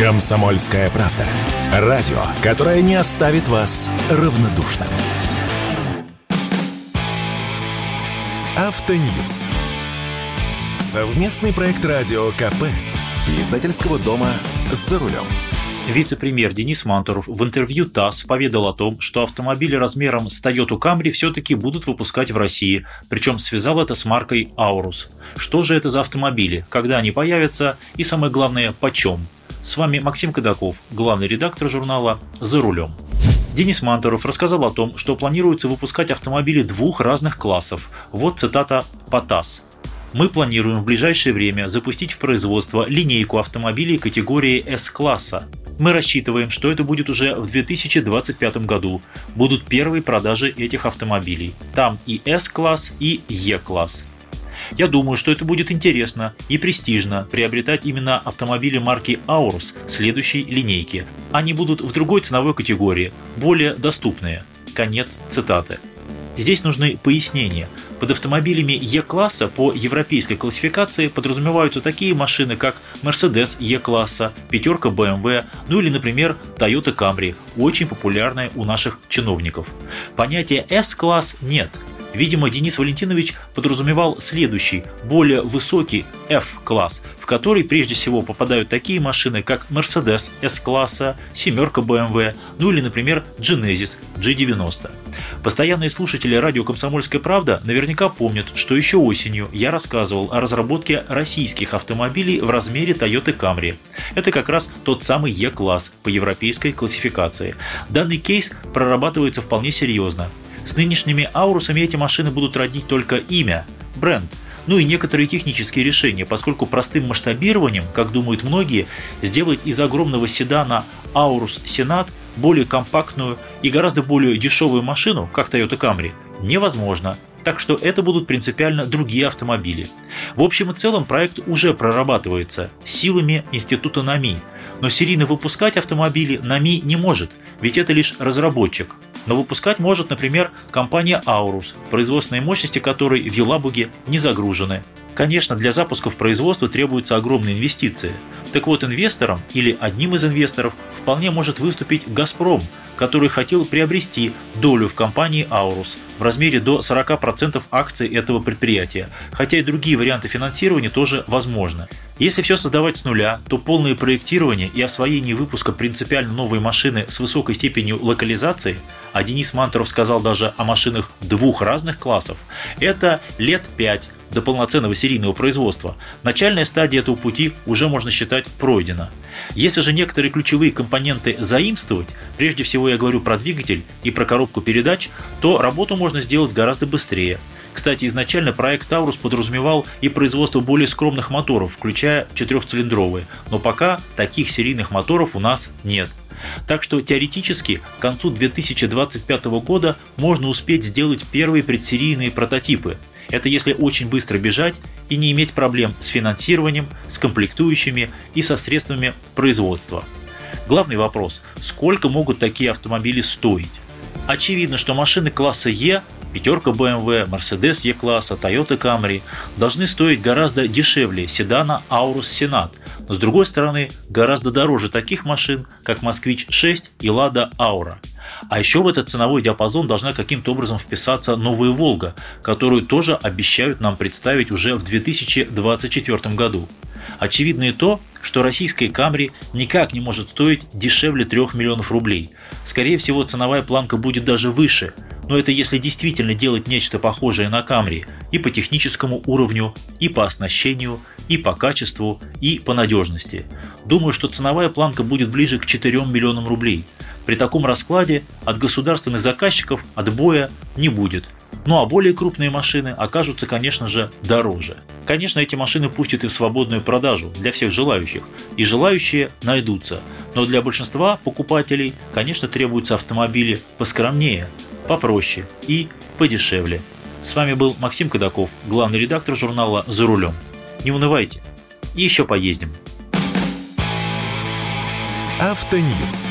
Комсомольская правда. Радио, которое не оставит вас равнодушным. Автоньюз. Совместный проект радио КП. Издательского дома «За рулем». Вице-премьер Денис Мантуров в интервью ТАСС поведал о том, что автомобили размером с Toyota Camry все-таки будут выпускать в России, причем связал это с маркой Aurus. Что же это за автомобили, когда они появятся и, самое главное, почем? С вами Максим Кадаков, главный редактор журнала «За рулем». Денис Мантуров рассказал о том, что планируется выпускать автомобили двух разных классов. Вот цитата по ТАСС. Мы планируем в ближайшее время запустить в производство линейку автомобилей категории S-класса. Мы рассчитываем, что это будет уже в 2025 году. Будут первые продажи этих автомобилей. Там и S-класс, и E-класс. Я думаю, что это будет интересно и престижно приобретать именно автомобили марки Aurus следующей линейки. Они будут в другой ценовой категории, более доступные. Конец цитаты. Здесь нужны пояснения. Под автомобилями E-класса по европейской классификации подразумеваются такие машины, как Mercedes E-класса, пятерка BMW, ну или, например, Toyota Camry, очень популярная у наших чиновников. Понятия S-класс нет – Видимо, Денис Валентинович подразумевал следующий, более высокий F-класс, в который прежде всего попадают такие машины, как Mercedes S-класса, семерка BMW, ну или, например, Genesis G90. Постоянные слушатели радио «Комсомольская правда» наверняка помнят, что еще осенью я рассказывал о разработке российских автомобилей в размере Toyota Camry. Это как раз тот самый E-класс по европейской классификации. Данный кейс прорабатывается вполне серьезно. С нынешними аурусами эти машины будут родить только имя, бренд, ну и некоторые технические решения, поскольку простым масштабированием, как думают многие, сделать из огромного седана Aurus Senat более компактную и гораздо более дешевую машину, как Toyota Camry, невозможно. Так что это будут принципиально другие автомобили. В общем и целом проект уже прорабатывается силами Института НАМИ, но серийно выпускать автомобили НАМИ не может, ведь это лишь разработчик, но выпускать может, например, компания Aurus, производственные мощности которой в Елабуге не загружены. Конечно, для запуска в производство требуются огромные инвестиции. Так вот, инвестором или одним из инвесторов вполне может выступить «Газпром», который хотел приобрести долю в компании Aurus в размере до 40% акций этого предприятия, хотя и другие варианты финансирования тоже возможны. Если все создавать с нуля, то полное проектирование и освоение выпуска принципиально новой машины с высокой степенью локализации, а Денис Мантуров сказал даже о машинах двух разных классов, это лет 5 до полноценного серийного производства. Начальная стадия этого пути уже можно считать пройдена. Если же некоторые ключевые компоненты заимствовать, прежде всего я говорю про двигатель и про коробку передач, то работу можно сделать гораздо быстрее. Кстати, изначально проект Таурус подразумевал и производство более скромных моторов, включая четырехцилиндровые, но пока таких серийных моторов у нас нет. Так что теоретически к концу 2025 года можно успеть сделать первые предсерийные прототипы. Это если очень быстро бежать и не иметь проблем с финансированием, с комплектующими и со средствами производства. Главный вопрос – сколько могут такие автомобили стоить? Очевидно, что машины класса Е пятерка BMW, Mercedes E-класса, Toyota Camry должны стоить гораздо дешевле седана Aurus Senat, но с другой стороны гораздо дороже таких машин, как Москвич 6 и Lada Aura. А еще в этот ценовой диапазон должна каким-то образом вписаться новая «Волга», которую тоже обещают нам представить уже в 2024 году. Очевидно и то, что российская Камри никак не может стоить дешевле 3 миллионов рублей. Скорее всего, ценовая планка будет даже выше, но это если действительно делать нечто похожее на Камри и по техническому уровню, и по оснащению, и по качеству, и по надежности. Думаю, что ценовая планка будет ближе к 4 миллионам рублей. При таком раскладе от государственных заказчиков отбоя не будет – ну а более крупные машины окажутся, конечно же, дороже. Конечно, эти машины пустят и в свободную продажу для всех желающих, и желающие найдутся. Но для большинства покупателей, конечно, требуются автомобили поскромнее, попроще и подешевле. С вами был Максим Кадаков, главный редактор журнала «За рулем». Не унывайте, еще поездим. Автоньюз.